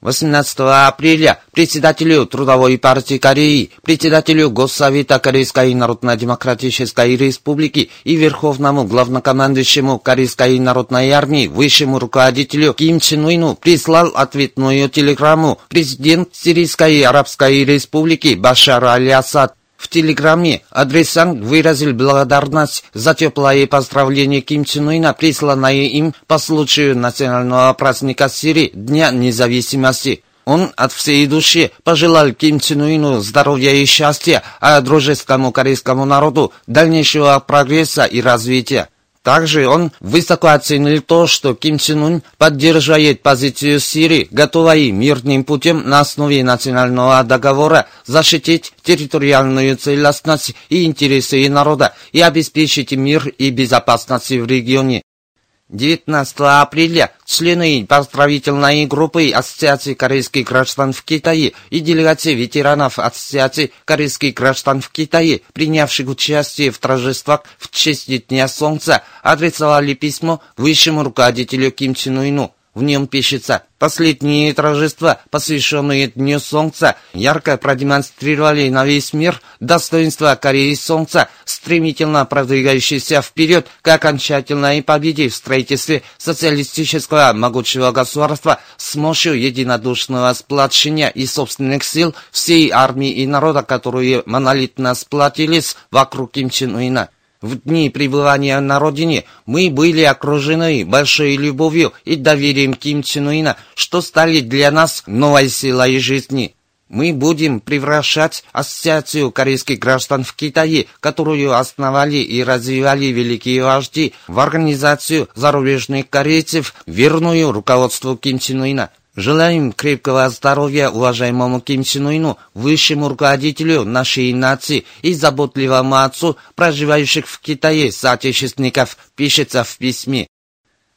18 апреля председателю Трудовой партии Кореи, председателю Госсовета Корейской Народно-Демократической Республики и верховному главнокомандующему Корейской Народной Армии, высшему руководителю Ким Чен Уину прислал ответную телеграмму президент Сирийской Арабской Республики Башар Аль-Асад в телеграмме адресант выразил благодарность за теплое поздравление Ким Чен Ына, присланное им по случаю национального праздника Сирии Дня независимости. Он от всей души пожелал Ким Чен Ыну здоровья и счастья, а дружескому корейскому народу дальнейшего прогресса и развития. Также он высоко оценил то, что Ким Чен Ун поддерживает позицию Сирии, готовой мирным путем на основе национального договора защитить территориальную целостность и интересы народа и обеспечить мир и безопасность в регионе. 19 апреля члены поздравительной группы Ассоциации корейских граждан в Китае и делегации ветеранов Ассоциации корейских граждан в Китае, принявших участие в торжествах в честь Дня Солнца, адресовали письмо высшему руководителю Ким Чен Ыну. В нем пишется «Последние торжества, посвященные Дню Солнца, ярко продемонстрировали на весь мир достоинство Кореи Солнца, стремительно продвигающейся вперед к окончательной победе в строительстве социалистического могучего государства с мощью единодушного сплочения и собственных сил всей армии и народа, которые монолитно сплотились вокруг Ким Чен Уина». В дни пребывания на родине мы были окружены большой любовью и доверием Ким Чен Ына, что стали для нас новой силой жизни. Мы будем превращать Ассоциацию корейских граждан в Китае, которую основали и развивали великие вожди, в организацию зарубежных корейцев, верную руководству Ким Чен Ына. Желаем крепкого здоровья уважаемому Ким Чен Ыну, высшему руководителю нашей нации и заботливому отцу, проживающих в Китае соотечественников, пишется в письме.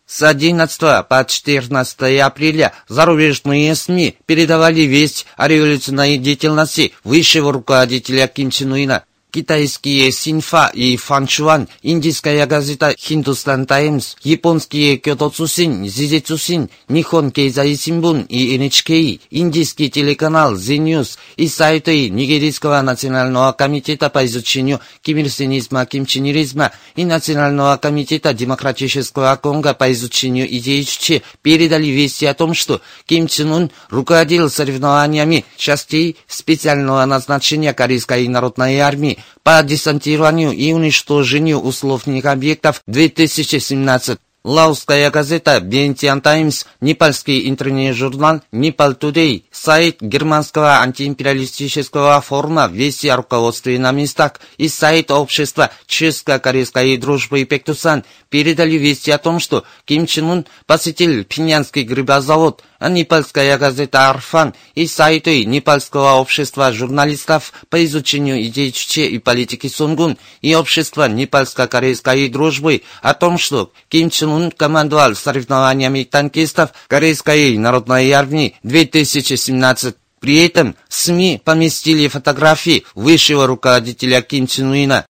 С 11 по 14 апреля зарубежные СМИ передавали весть о революционной деятельности высшего руководителя Ким Чен Ына китайские Синфа и Фанчуан, индийская газета Хиндустан Таймс, японские Кёто Цусин, Зизи Цусин, Нихон Кейзай Симбун и NHK, индийский телеканал Z News и сайты Нигерийского национального комитета по изучению кимирсинизма, кимченеризма и Национального комитета демократического Конго по изучению идей Чучи передали вести о том, что Ким Чен Ун руководил соревнованиями частей специального назначения Корейской народной армии по десантированию и уничтожению условных объектов 2017 Лаосская газета Бентиан Таймс, непальский интернет-журнал Непал Тудей, сайт германского антиимпериалистического форума «Вести о руководстве на местах» и сайт общества Чешско-корейской дружбы Пектусан передали вести о том, что Ким Чен Ун посетил Пинянский грибозавод, непальская газета «Арфан» и сайты Непальского общества журналистов по изучению идей Чуче и политики Сунгун и общества Непальско-корейской дружбы о том, что Ким Чен Ун командовал соревнованиями танкистов Корейской народной армии 2017 при этом СМИ поместили фотографии высшего руководителя Ким Чен Уина.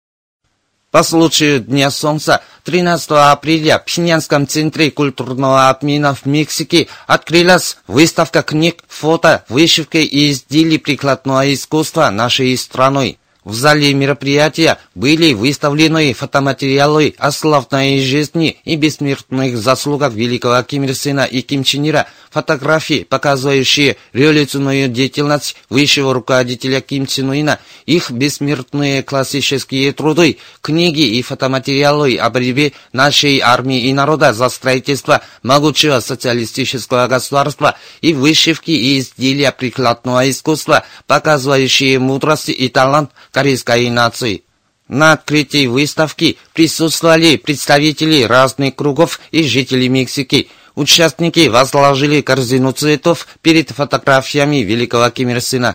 По случаю Дня Солнца 13 апреля в Пхенянском центре культурного обмена в Мексике открылась выставка книг, фото, вышивки и изделий прикладного искусства нашей страной. В зале мероприятия были выставлены фотоматериалы о славной жизни и бессмертных заслугах великого Ким Ир Сена и Ким Чен Ира, фотографии, показывающие революционную деятельность высшего руководителя Ким Чен Ына, их бессмертные классические труды, книги и фотоматериалы о борьбе нашей армии и народа за строительство могучего социалистического государства и вышивки и изделия прикладного искусства, показывающие мудрость и талант корейской нации. На открытии выставки присутствовали представители разных кругов и жители Мексики. Участники возложили корзину цветов перед фотографиями великого Ким Ир Сына.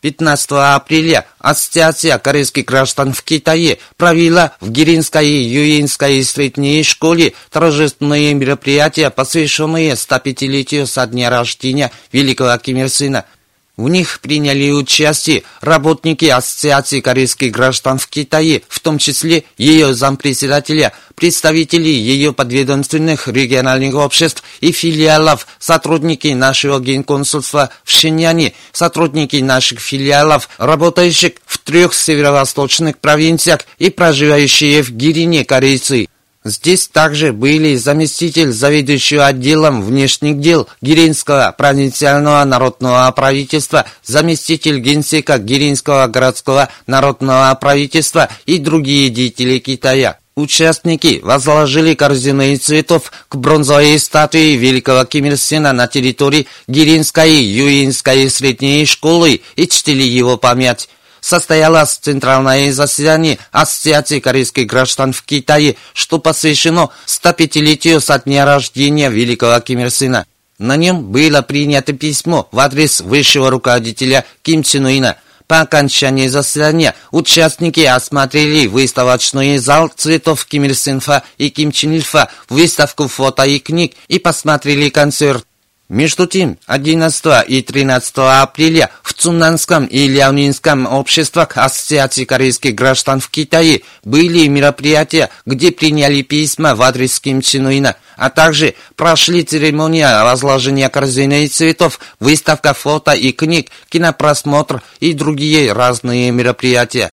15 апреля Ассоциация корейских граждан в Китае провела в Гиринской Юинской средней школе торжественные мероприятия, посвященные 105-летию со дня рождения великого Ким Ир Сына. В них приняли участие работники Ассоциации корейских граждан в Китае, в том числе ее зампредседателя, представители ее подведомственных региональных обществ и филиалов, сотрудники нашего генконсульства в Шиньяне, сотрудники наших филиалов, работающих в трех северо-восточных провинциях и проживающие в Гирине корейцы. Здесь также были заместитель заведующего отделом внешних дел Гиринского провинциального народного правительства, заместитель генсека Гиринского городского народного правительства и другие деятели Китая. Участники возложили корзины цветов к бронзовой статуе великого Ким Ир Сена на территории Гиринской Юинской средней школы и чтили его память состоялось центральное заседание Ассоциации корейских граждан в Китае, что посвящено 105-летию со дня рождения великого Ким Ир Сына. На нем было принято письмо в адрес высшего руководителя Ким Чен Уина. По окончании заседания участники осмотрели выставочный зал цветов Ким Ир Сынфа и Ким Чен Ильфа, выставку фото и книг и посмотрели концерт. Между тем, 11 и 13 апреля в Цуннанском и Ляонинском обществах Ассоциации корейских граждан в Китае были мероприятия, где приняли письма в адрес Ким Чен Уина, а также прошли церемония возложения корзины и цветов, выставка фото и книг, кинопросмотр и другие разные мероприятия.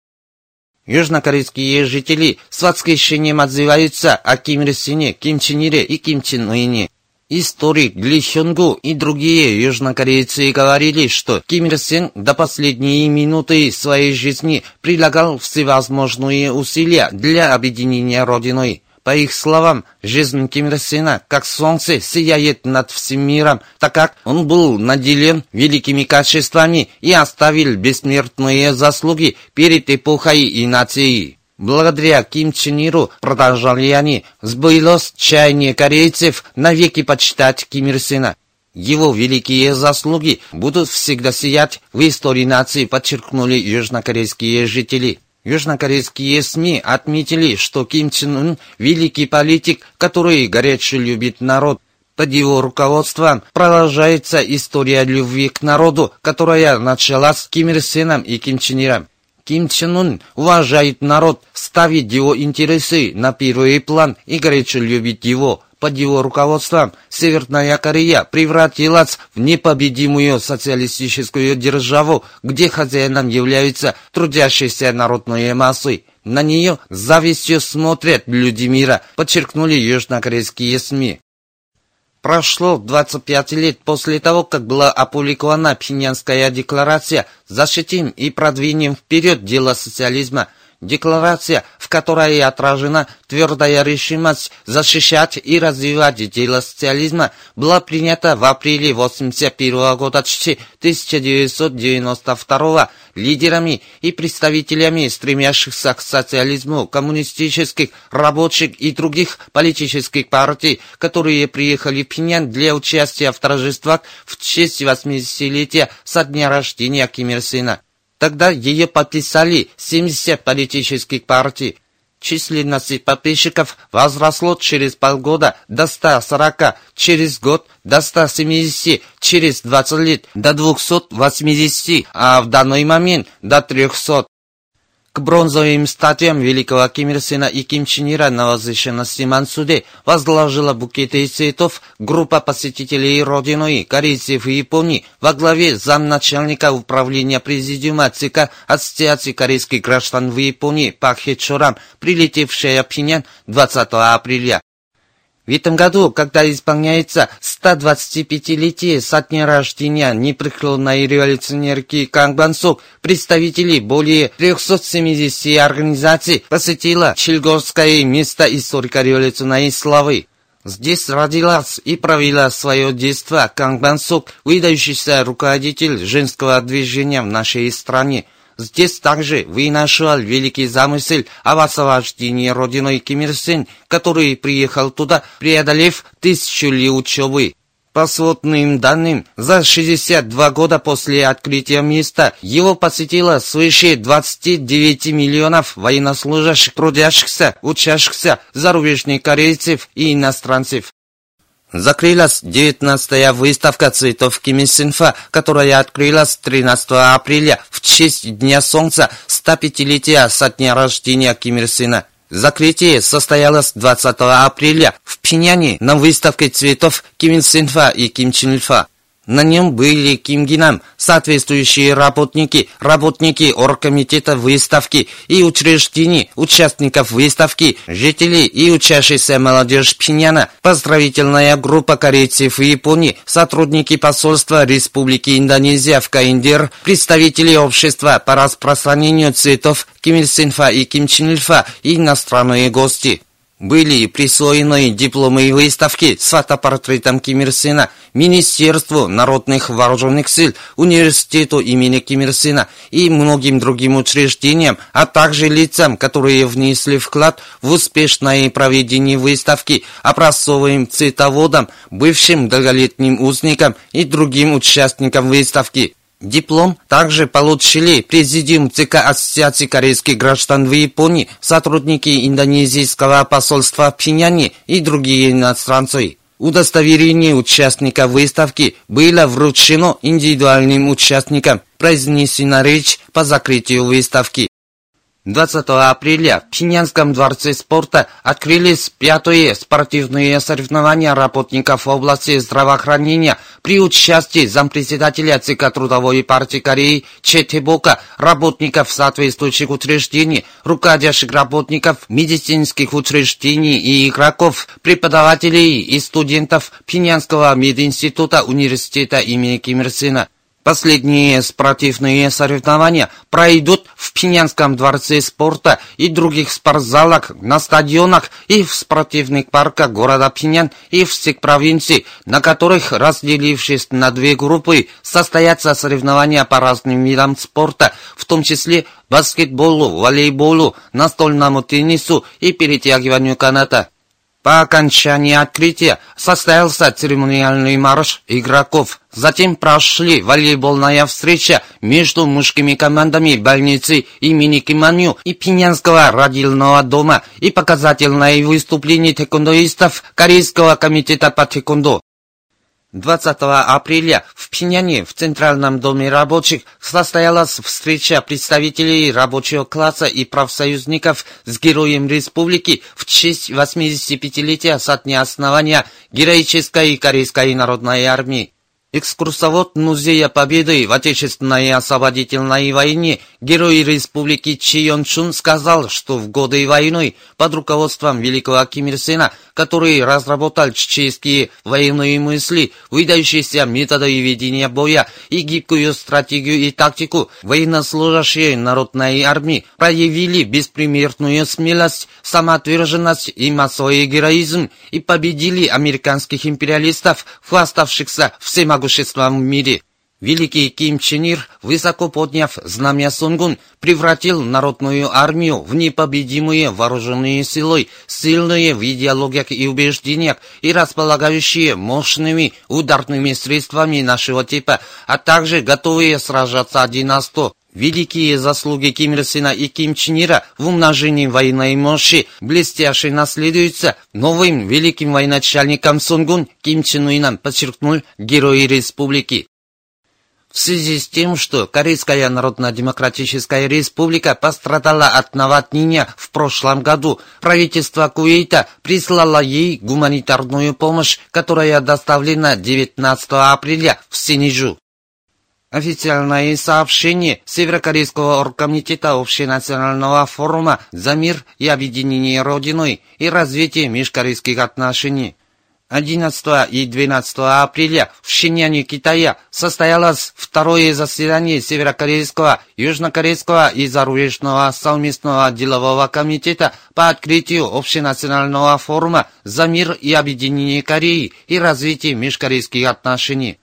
Южнокорейские жители с восхищением отзываются о Ким Ир Сине, Ким Чен Ире и Ким Чен Уине. Историк Ли Хёнгу и другие южнокорейцы говорили, что Ким Ир Сен до последней минуты своей жизни прилагал всевозможные усилия для объединения Родиной. По их словам, жизнь Ким Ир Сена, как солнце, сияет над всем миром, так как он был наделен великими качествами и оставил бессмертные заслуги перед эпохой и нацией. Благодаря Ким Чен Иру, продолжали они, сбылось чаяние корейцев навеки почитать Ким Ир Сена. Его великие заслуги будут всегда сиять в истории нации, подчеркнули южнокорейские жители. Южнокорейские СМИ отметили, что Ким Чен Ын – великий политик, который горячо любит народ. Под его руководством продолжается история любви к народу, которая началась с Ким Ир Сеном и Ким Чен Иром. Ким Чен Ун уважает народ, ставит его интересы на первый план и горячо любит его. Под его руководством Северная Корея превратилась в непобедимую социалистическую державу, где хозяином являются трудящиеся народные массы. На нее завистью смотрят люди мира, подчеркнули южнокорейские СМИ. Прошло 25 лет после того, как была опубликована Пхеньянская декларация «Защитим и продвинем вперед дело социализма», Декларация, в которой отражена твердая решимость защищать и развивать дело социализма, была принята в апреле 1981 года 1992 лидерами и представителями стремящихся к социализму коммунистических, рабочих и других политических партий, которые приехали в Пинян для участия в торжествах в честь 80-летия со дня рождения Ким Ир Сына. Тогда ее подписали 70 политических партий. Численность подписчиков возросло через полгода до 140, через год до 170, через 20 лет до 280, а в данный момент до 300. Бронзовым статуям великого Ким Ир Сена и Ким Чен Ира на возвышенности Мансуде возложила букеты цветов группа посетителей родиной корейцев и Японии во главе замначальника управления президиума ЦК Ассоциации корейских граждан в Японии Пак Хе Чорам, прилетевшая в Пинян 20 апреля. В этом году, когда исполняется 125-летие со дня рождения непреклонной революционерки Кангбансук, представители более 370 организаций посетила Чильгорское место историко-революционной славы. Здесь родилась и провела свое детство Кангбансук, выдающийся руководитель женского движения в нашей стране – Здесь также вынашивал великий замысел об освобождении родиной Ким Ир Сен, который приехал туда, преодолев тысячу ли учебы. По сводным данным, за 62 года после открытия места его посетило свыше 29 миллионов военнослужащих, трудящихся, учащихся, зарубежных корейцев и иностранцев. Закрылась 19-я выставка цветов Кимисинфа, которая открылась 13 апреля в честь Дня Солнца 105-летия со дня рождения Ким. Закрытие состоялось 20 апреля в Пиняне на выставке цветов Ким Синфа и Ким Чен Ильфа. На нем были Ким Гинам, соответствующие работники, работники оргкомитета выставки и учреждений, участников выставки, жители и учащаяся молодежь Пиняна, поздравительная группа корейцев в Японии, сотрудники посольства Республики Индонезия в Каиндер, представители общества по распространению цветов Ким Ир Синфа и Ким Чен Ильфа и иностранные гости были присвоены дипломы выставки с фотопортретом Ким Ир Сена Министерству народных вооруженных сил, Университету имени Ким Ир Сена и многим другим учреждениям, а также лицам, которые внесли вклад в успешное проведение выставки, образцовым цветоводам, бывшим долголетним узникам и другим участникам выставки. Диплом также получили президиум ЦК Ассоциации корейских граждан в Японии, сотрудники индонезийского посольства в Пиняне и другие иностранцы. Удостоверение участника выставки было вручено индивидуальным участникам, произнесена речь по закрытию выставки. 20 апреля в Пинянском дворце спорта открылись пятые спортивные соревнования работников в области здравоохранения при участии зампредседателя ЦК Трудовой партии Кореи Четебока, работников соответствующих учреждений, руководящих работников медицинских учреждений и игроков, преподавателей и студентов Пинянского мединститута университета имени Ким Ир Сена. Последние спортивные соревнования пройдут в Пинянском дворце спорта и других спортзалах, на стадионах и в спортивных парках города Пинян и всех провинций, на которых, разделившись на две группы, состоятся соревнования по разным видам спорта, в том числе баскетболу, волейболу, настольному теннису и перетягиванию каната. По окончании открытия состоялся церемониальный марш игроков. Затем прошли волейбольная встреча между мужскими командами больницы имени Киманю и Пинянского родильного дома и показательное выступление тэквондоистов Корейского комитета по тэквондо. 20 апреля в Пиняне в Центральном доме рабочих состоялась встреча представителей рабочего класса и профсоюзников с Героем Республики в честь 85-летия со дня основания Героической Корейской народной армии. Экскурсовод Музея Победы в Отечественной освободительной войне герой республики Чион Чун сказал, что в годы войны под руководством великого Ким Ир Сена, который разработал чеченские военные мысли, выдающиеся методы ведения боя и гибкую стратегию и тактику, военнослужащие народной армии проявили беспримерную смелость, самоотверженность и массовый героизм и победили американских империалистов, хваставшихся всемогущим могуществом в мире. Великий Ким Чен Ир, высоко подняв знамя Сунгун, превратил народную армию в непобедимые вооруженные силы, сильные в идеологиях и убеждениях и располагающие мощными ударными средствами нашего типа, а также готовые сражаться один на сто. Великие заслуги Ким Ир Сена и Ким Чен Ира в умножении военной мощи блестяще наследуются новым великим военачальником Сунгун Ким Чен Уином, подчеркнул герой республики. В связи с тем, что Корейская Народно-Демократическая Республика пострадала от наводнения в прошлом году, правительство Кувейта прислало ей гуманитарную помощь, которая доставлена 19 апреля в Синежу. Официальное сообщение Северокорейского оргкомитета Общенационального форума «За мир и объединение Родиной» и развитие межкорейских отношений. 11 и 12 апреля в Шиньяне, Китая, состоялось второе заседание Северокорейского, Южнокорейского и зарубежного совместного делового комитета по открытию общенационального форума «За мир и объединение Кореи» и развитие межкорейских отношений.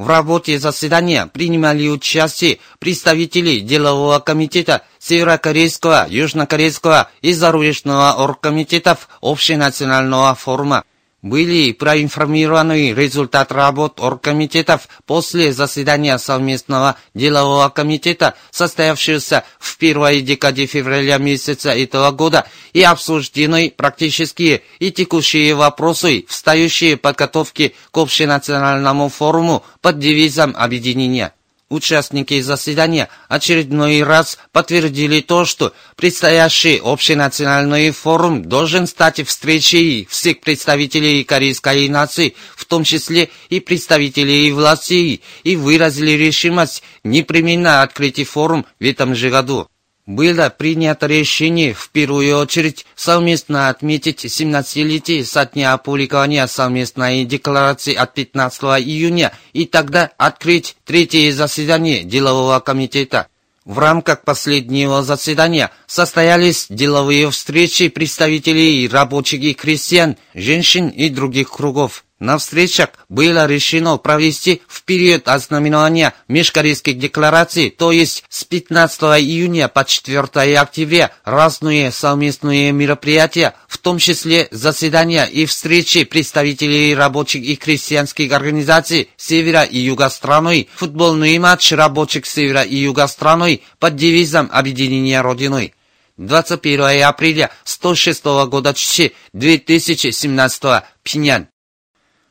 В работе заседания принимали участие представители делового комитета Северокорейского, Южнокорейского и зарубежного оргкомитетов Общенационального форума. Были проинформированы результат работ оргкомитетов после заседания совместного делового комитета, состоявшегося в первой декаде февраля месяца этого года, и обсуждены практические и текущие вопросы, встающие подготовки к общенациональному форуму под девизом объединения. Участники заседания очередной раз подтвердили то, что предстоящий общенациональный форум должен стать встречей всех представителей корейской нации, в том числе и представителей власти, и выразили решимость непременно открыть форум в этом же году было принято решение в первую очередь совместно отметить 17-летие со дня опубликования совместной декларации от 15 июня и тогда открыть третье заседание делового комитета. В рамках последнего заседания состоялись деловые встречи представителей рабочих и крестьян, женщин и других кругов. На встречах было решено провести в период ознаменования межкорейских деклараций, то есть с 15 июня по 4 октября, разные совместные мероприятия, в том числе заседания и встречи представителей рабочих и крестьянских организаций севера и юга страны, футбольный матч рабочих севера и юга страны под девизом объединения Родиной. 21 апреля 106 года 2017 Пинян.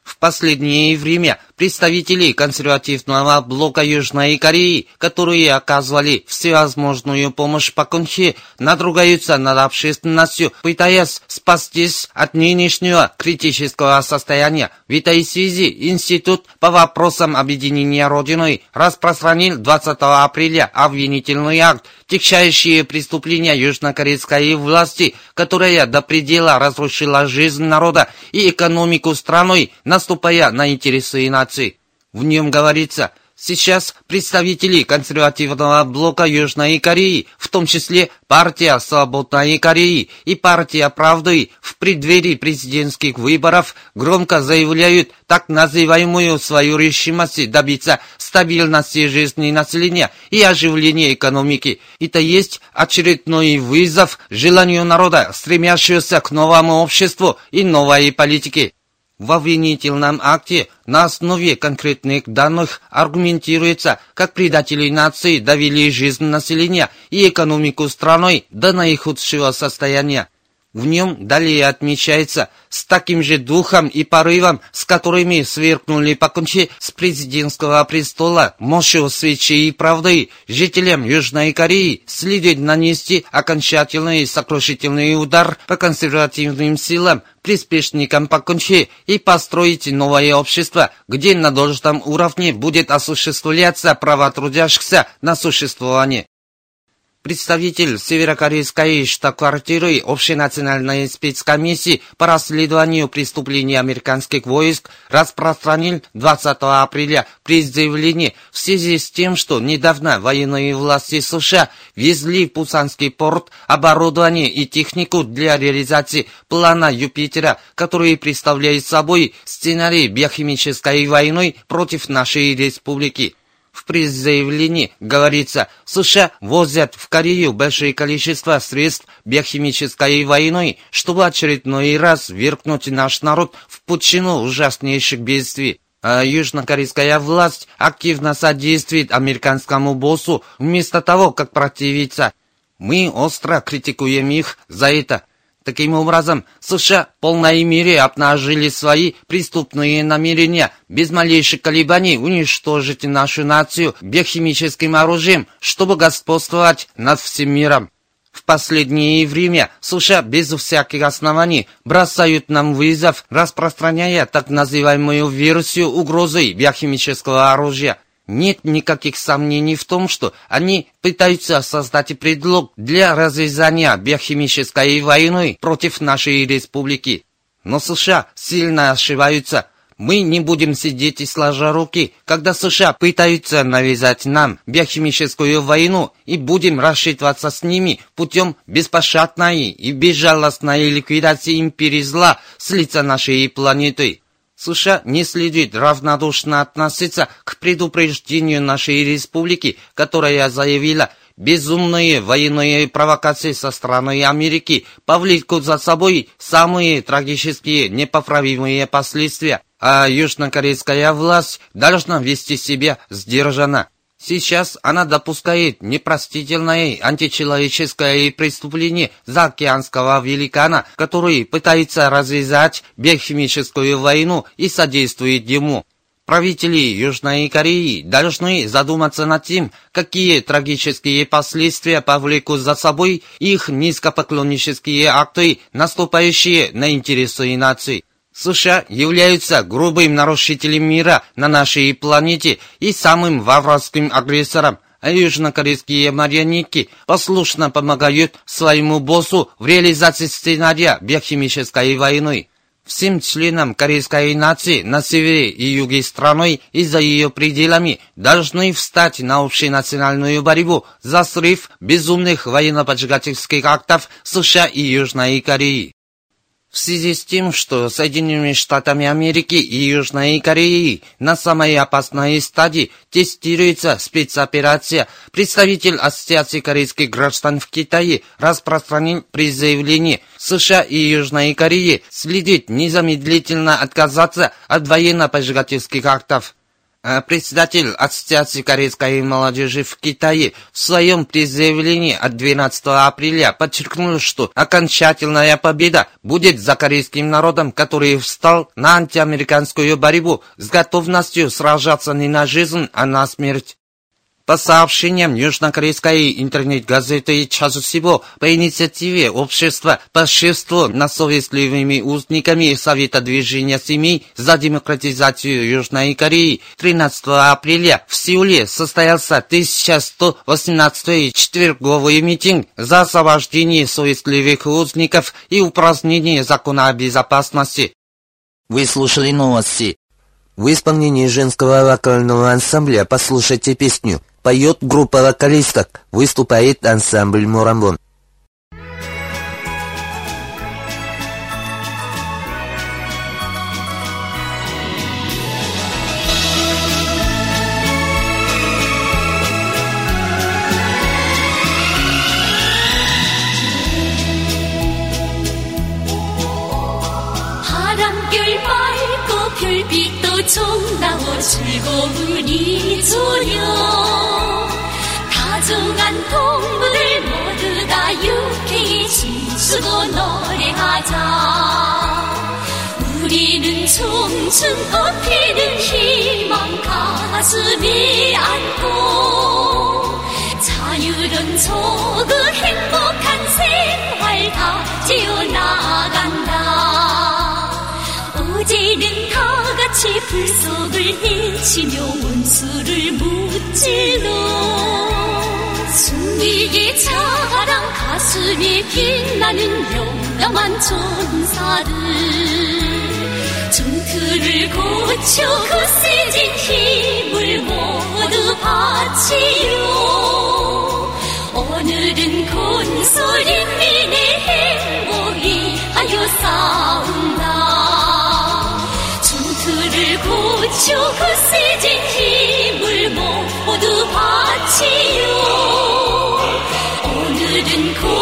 В последнее время представители консервативного блока Южной Кореи, которые оказывали всевозможную помощь Пакунхе, надругаются над общественностью, пытаясь спастись от нынешнего критического состояния. В этой связи Институт по вопросам объединения Родиной распространил 20 апреля обвинительный акт, тягчающие преступления южнокорейской власти, которая до предела разрушила жизнь народа и экономику страной на наступая на интересы нации. В нем говорится, сейчас представители консервативного блока Южной Кореи, в том числе партия Свободной Кореи и партия Правды в преддверии президентских выборов громко заявляют так называемую свою решимость добиться стабильности жизни населения и оживления экономики. Это есть очередной вызов желанию народа, стремящегося к новому обществу и новой политике. В обвинительном акте на основе конкретных данных аргументируется, как предатели нации довели жизнь населения и экономику страной до наихудшего состояния. В нем далее отмечается с таким же духом и порывом, с которыми сверкнули покончи с президентского престола мощью свечи и правды, жителям Южной Кореи следует нанести окончательный сокрушительный удар по консервативным силам, приспешникам покончи и построить новое общество, где на должном уровне будет осуществляться право трудящихся на существование. Представитель северокорейской штаб-квартиры Общенациональной спецкомиссии по расследованию преступлений американских войск распространил 20 апреля пресс-заявление в связи с тем, что недавно военные власти США везли в Пусанский порт оборудование и технику для реализации плана Юпитера, который представляет собой сценарий биохимической войны против нашей республики. В пресс-заявлении говорится, США возят в Корею большое количество средств биохимической войны, чтобы очередной раз веркнуть наш народ в пучину ужаснейших бедствий. А южнокорейская власть активно содействует американскому боссу вместо того, как противиться. Мы остро критикуем их за это. Таким образом, США в полной мере обнажили свои преступные намерения, без малейших колебаний уничтожить нашу нацию биохимическим оружием, чтобы господствовать над всем миром. В последнее время США без всяких оснований бросают нам вызов, распространяя так называемую версию угрозы биохимического оружия – нет никаких сомнений в том, что они пытаются создать предлог для развязания биохимической войны против нашей республики. Но США сильно ошибаются. Мы не будем сидеть и сложа руки, когда США пытаются навязать нам биохимическую войну и будем рассчитываться с ними путем беспощадной и безжалостной ликвидации империи зла с лица нашей планеты. США не следует равнодушно относиться к предупреждению нашей республики, которая заявила, безумные военные провокации со стороны Америки повлекут за собой самые трагические непоправимые последствия, а южнокорейская власть должна вести себя сдержанно. Сейчас она допускает непростительное античеловеческое преступление заокеанского великана, который пытается развязать биохимическую войну и содействует ему. Правители Южной Кореи должны задуматься над тем, какие трагические последствия повлекут за собой их низкопоклоннические акты, наступающие на интересы нации. США являются грубым нарушителем мира на нашей планете и самым вавровским агрессором, а южнокорейские марионетки послушно помогают своему боссу в реализации сценария биохимической войны. Всем членам корейской нации на севере и юге страны и за ее пределами должны встать на общенациональную борьбу за срыв безумных военно-поджигательских актов США и Южной Кореи в связи с тем, что Соединенными Штатами Америки и Южной Кореи на самой опасной стадии тестируется спецоперация, представитель Ассоциации корейских граждан в Китае распространил при заявлении США и Южной Кореи следить незамедлительно отказаться от военно-пожигательских актов. Э, председатель Ассоциации корейской молодежи в Китае в своем призывлении от 12 апреля подчеркнул, что окончательная победа будет за корейским народом, который встал на антиамериканскую борьбу с готовностью сражаться не на жизнь, а на смерть. По сообщениям южнокорейской интернет-газеты «Часу всего» по инициативе общества по шефству над узниками Совета движения семей за демократизацию Южной Кореи 13 апреля в Сеуле состоялся 1118-й четверговый митинг за освобождение совестливых узников и упразднение закона о безопасности. Вы слушали новости. В исполнении женского вокального ансамбля послушайте песню поет группа вокалисток, выступает ансамбль «Мурамбон». 별 빛도 좀 나와 즐거운 이 저녁 소중한 동물들 모두 다 유쾌히 신수고 노래하자. 우리는 송승 꽃피는 희망 가슴이 안고 자유로운 소그 행복한 생활 다지어 나간다. 오제는 다 같이 불속을 헤치며 원수를 묻지 놓 숨기기 자랑 가슴이 빛나는 용감한 전사들 전투를 고쳐 그 세진 힘을 모두 바치요. 오늘은 곤솔인민의 행복이 하여 싸운다. 전투를 고쳐 그 세진 힘을 모두 바치요. cool.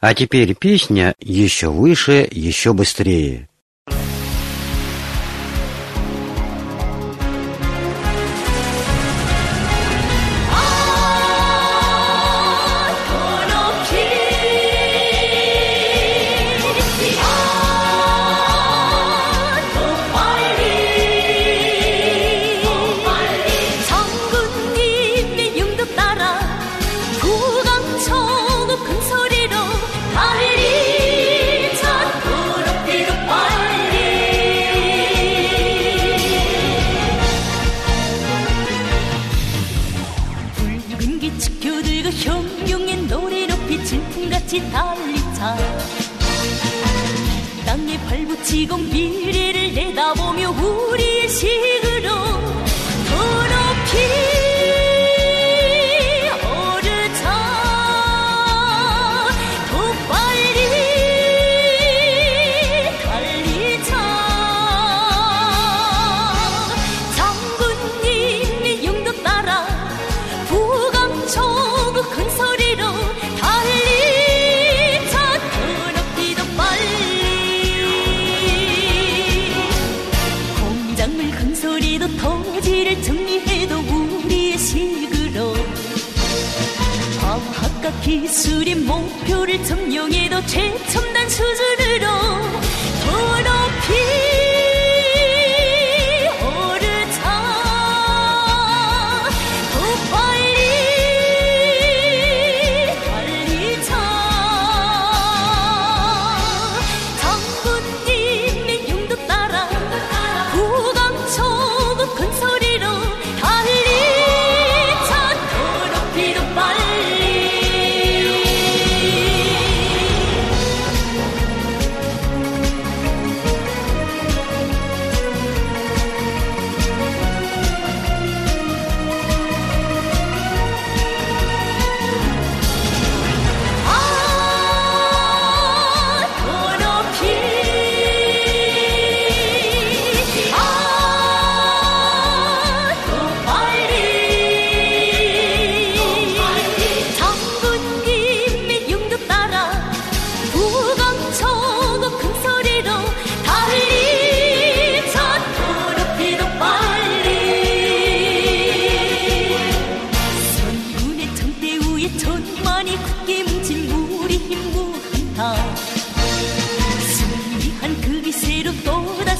А теперь песня еще выше, еще быстрее. 提供 기술이 못 뭐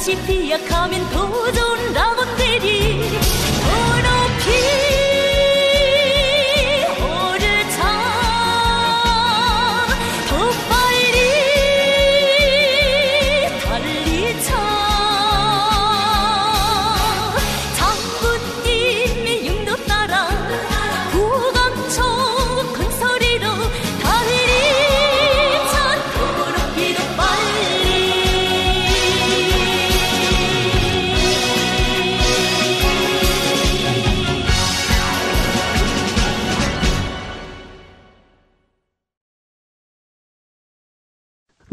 시 피약하면 돌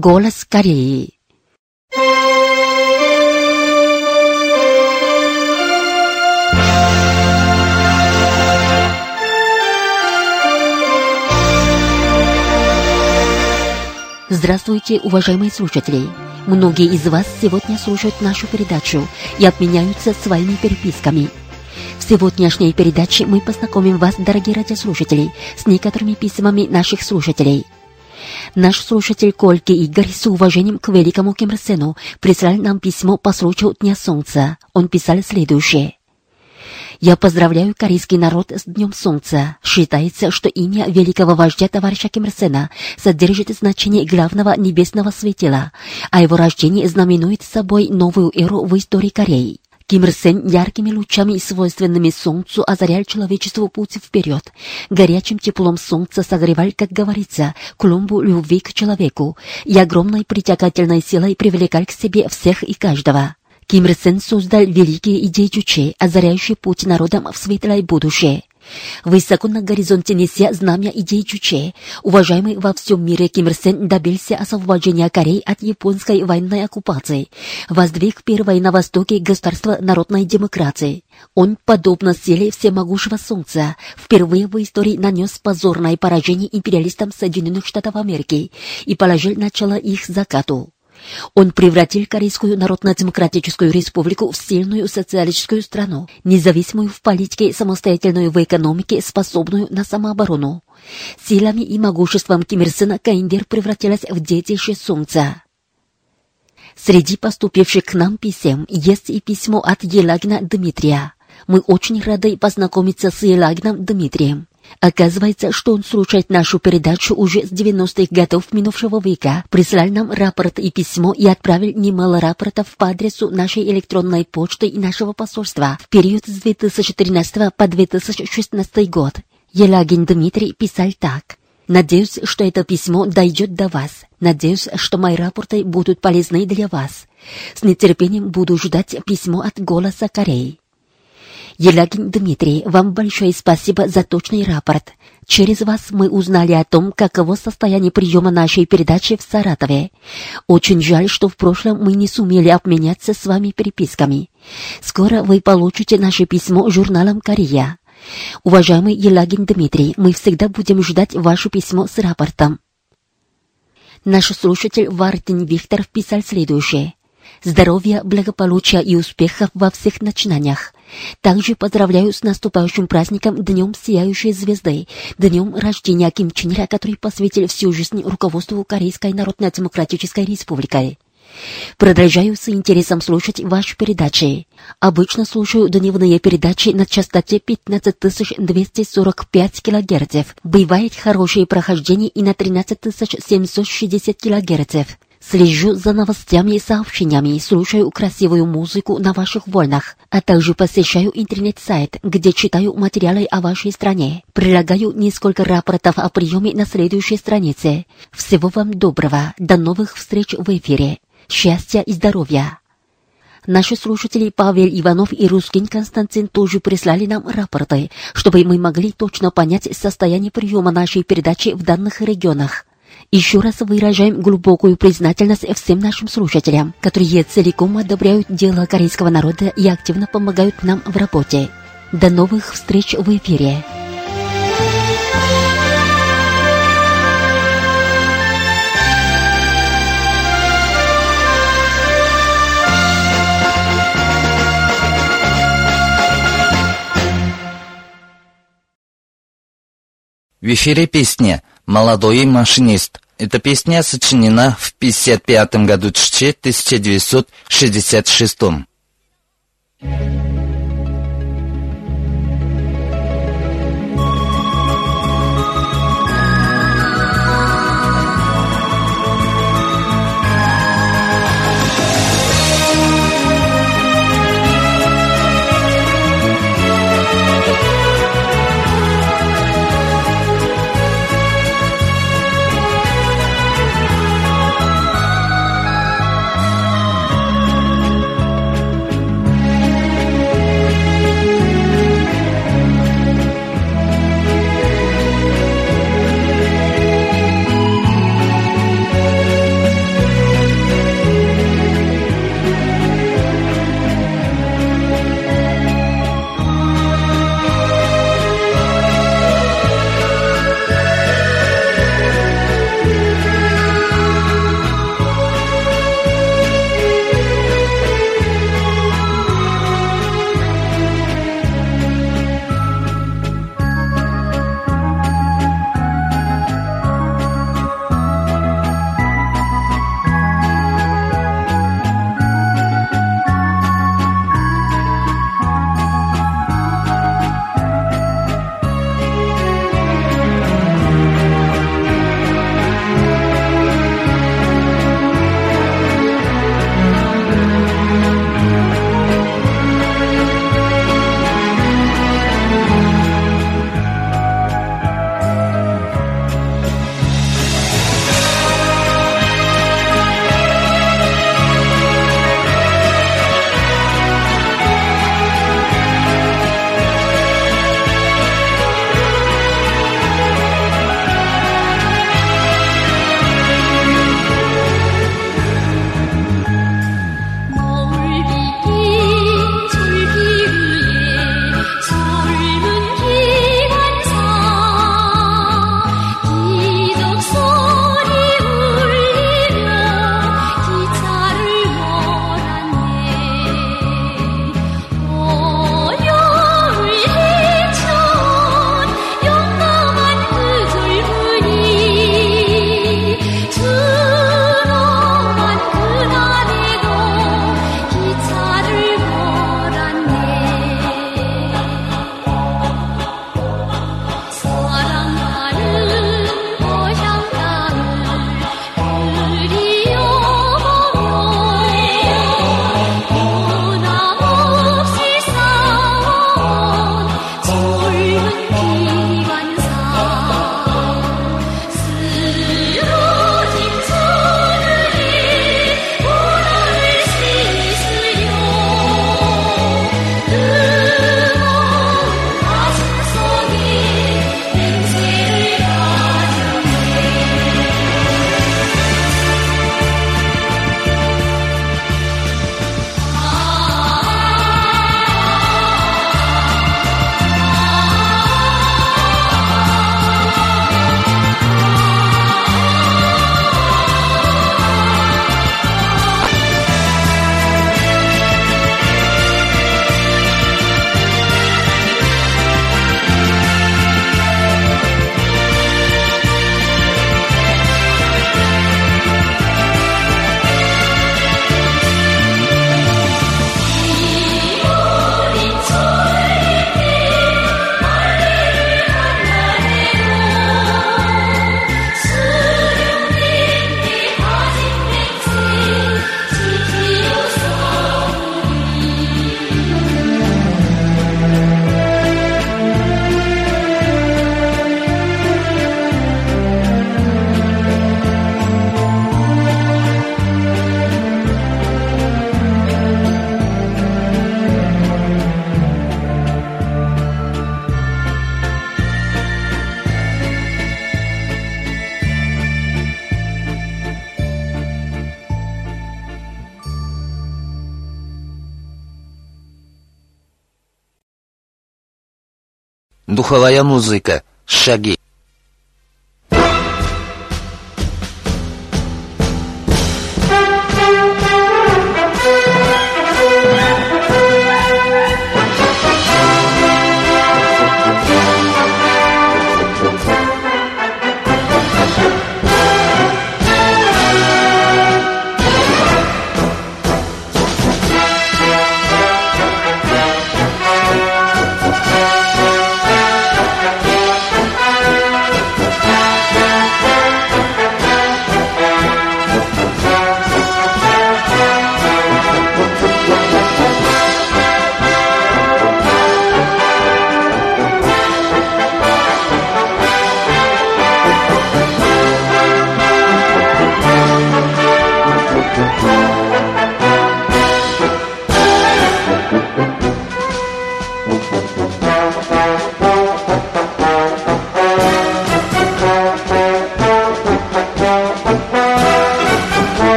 Голос Кореи. Здравствуйте, уважаемые слушатели! Многие из вас сегодня слушают нашу передачу и обменяются своими переписками. В сегодняшней передаче мы познакомим вас, дорогие радиослушатели, с некоторыми письмами наших слушателей – Наш слушатель Кольки Игорь с уважением к великому Ким Ир Сену прислал нам письмо по случаю Дня Солнца. Он писал следующее. Я поздравляю корейский народ с Днем Солнца. Считается, что имя великого вождя товарища Ким Ир Сена содержит значение главного небесного светила, а его рождение знаменует собой новую эру в истории Кореи. Ким Ир Сен яркими лучами, и свойственными солнцу, озарял человечество путь вперед. Горячим теплом солнца согревал, как говорится, клумбу любви к человеку и огромной притягательной силой привлекал к себе всех и каждого. Ким Ир Сен создал великие идеи Чуче, озаряющие путь народам в светлое будущее – Высоко на горизонте неся знамя идей Чуче, уважаемый во всем мире Ким Ир Сен добился освобождения Кореи от японской военной оккупации, воздвиг первое на Востоке государство народной демократии. Он, подобно силе всемогущего солнца, впервые в истории нанес позорное поражение империалистам Соединенных Штатов Америки и положил начало их закату. Он превратил Корейскую Народно-Демократическую Республику в сильную социалистическую страну, независимую в политике, самостоятельную в экономике, способную на самооборону. Силами и могуществом Ким Ир Сена Каиндер превратилась в детище солнца. Среди поступивших к нам писем есть и письмо от Елагина Дмитрия. Мы очень рады познакомиться с Елагином Дмитрием. Оказывается, что он слушает нашу передачу уже с 90-х годов минувшего века, прислал нам рапорт и письмо и отправил немало рапортов по адресу нашей электронной почты и нашего посольства в период с 2013 по 2016 год. Елагин Дмитрий писал так. Надеюсь, что это письмо дойдет до вас. Надеюсь, что мои рапорты будут полезны для вас. С нетерпением буду ждать письмо от «Голоса Кореи». Елягин Дмитрий, вам большое спасибо за точный рапорт. Через вас мы узнали о том, каково состояние приема нашей передачи в Саратове. Очень жаль, что в прошлом мы не сумели обменяться с вами переписками. Скоро вы получите наше письмо журналом «Корея». Уважаемый Елагин Дмитрий, мы всегда будем ждать ваше письмо с рапортом. Наш слушатель Вартин Виктор писал следующее. Здоровья, благополучия и успехов во всех начинаниях. Также поздравляю с наступающим праздником Днем Сияющей Звезды, Днем рождения Ким Чен Ира, который посвятил всю жизнь руководству Корейской Народно-Демократической Республики. Продолжаю с интересом слушать ваши передачи. Обычно слушаю дневные передачи на частоте 15245 кГц. Бывает хорошее прохождение и на 13760 кГц. Слежу за новостями и сообщениями, слушаю красивую музыку на ваших волнах, а также посещаю интернет-сайт, где читаю материалы о вашей стране. Прилагаю несколько рапортов о приеме на следующей странице. Всего вам доброго, до новых встреч в эфире. Счастья и здоровья! Наши слушатели Павел Иванов и Рускин Константин тоже прислали нам рапорты, чтобы мы могли точно понять состояние приема нашей передачи в данных регионах. Еще раз выражаем глубокую признательность всем нашим слушателям, которые целиком одобряют дело корейского народа и активно помогают нам в работе. До новых встреч в эфире! В эфире песня «Молодой машинист». Эта песня сочинена в 1955 году 1966. Духовая музыка. Шаги.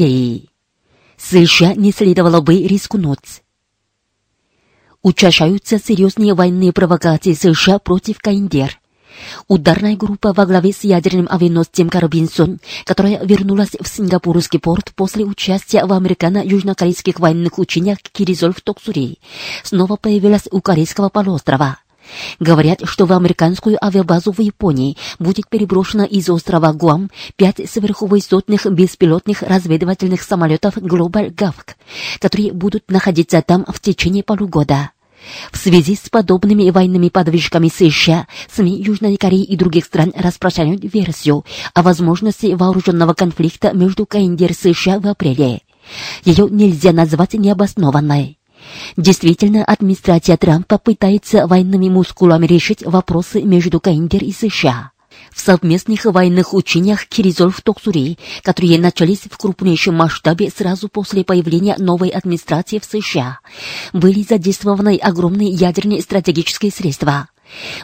Кореи. США не следовало бы рискнуть. Учащаются серьезные военные провокации США против КНДР. Ударная группа во главе с ядерным авианосцем «Карбинсон», которая вернулась в Сингапурский порт после участия в американо-южнокорейских военных учениях «Киризоль» в Токсури, снова появилась у Корейского полуострова. Говорят, что в американскую авиабазу в Японии будет переброшено из острова Гуам пять сверхвысотных беспилотных разведывательных самолетов Global Gavk, которые будут находиться там в течение полугода. В связи с подобными военными подвижками США, СМИ Южной Кореи и других стран распространяют версию о возможности вооруженного конфликта между КНДР и США в апреле. Ее нельзя назвать необоснованной. Действительно, администрация Трампа пытается военными мускулами решить вопросы между КНДР и США. В совместных военных учениях Киризол-Токсури, которые начались в крупнейшем масштабе сразу после появления новой администрации в США, были задействованы огромные ядерные стратегические средства.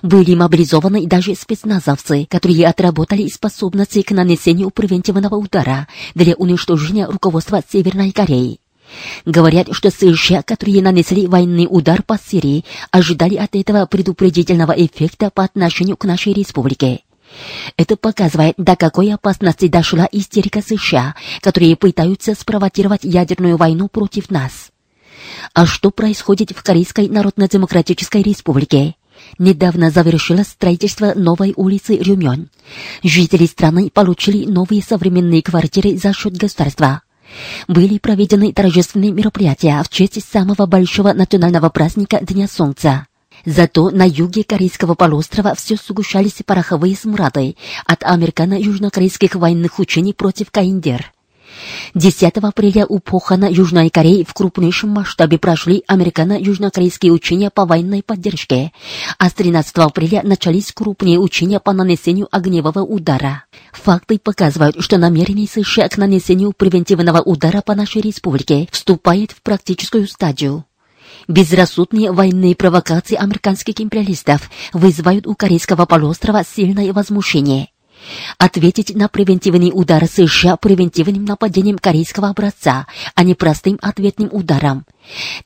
Были мобилизованы даже спецназовцы, которые отработали способности к нанесению превентивного удара для уничтожения руководства Северной Кореи. Говорят, что США, которые нанесли военный удар по Сирии, ожидали от этого предупредительного эффекта по отношению к нашей республике. Это показывает, до какой опасности дошла истерика США, которые пытаются спровоцировать ядерную войну против нас. А что происходит в Корейской Народно-Демократической Республике? Недавно завершилось строительство новой улицы Рюмён. Жители страны получили новые современные квартиры за счет государства. Были проведены торжественные мероприятия в честь самого большого национального праздника Дня Солнца. Зато на юге Корейского полуострова все сгущались пороховые смрады от американо-южнокорейских военных учений против Каиндер. 10 апреля у Похана Южной Кореи в крупнейшем масштабе прошли американо-южнокорейские учения по военной поддержке, а с 13 апреля начались крупные учения по нанесению огневого удара. Факты показывают, что намерение США к нанесению превентивного удара по нашей республике вступает в практическую стадию. Безрассудные военные провокации американских империалистов вызывают у Корейского полуострова сильное возмущение. Ответить на превентивный удар США превентивным нападением корейского образца, а не простым ответным ударом.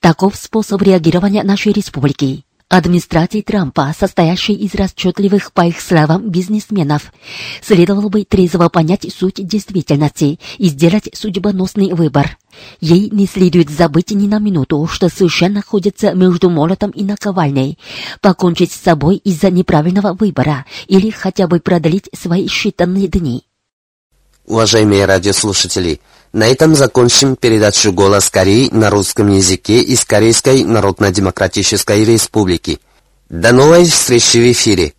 Таков способ реагирования нашей республики. Администрации Трампа, состоящей из расчетливых, по их словам, бизнесменов, следовало бы трезво понять суть действительности и сделать судьбоносный выбор. Ей не следует забыть ни на минуту, что США находится между молотом и наковальней, покончить с собой из-за неправильного выбора или хотя бы продлить свои считанные дни. Уважаемые радиослушатели, на этом закончим передачу «Голос Кореи» на русском языке из Корейской Народно-Демократической Республики. До новой встречи в эфире!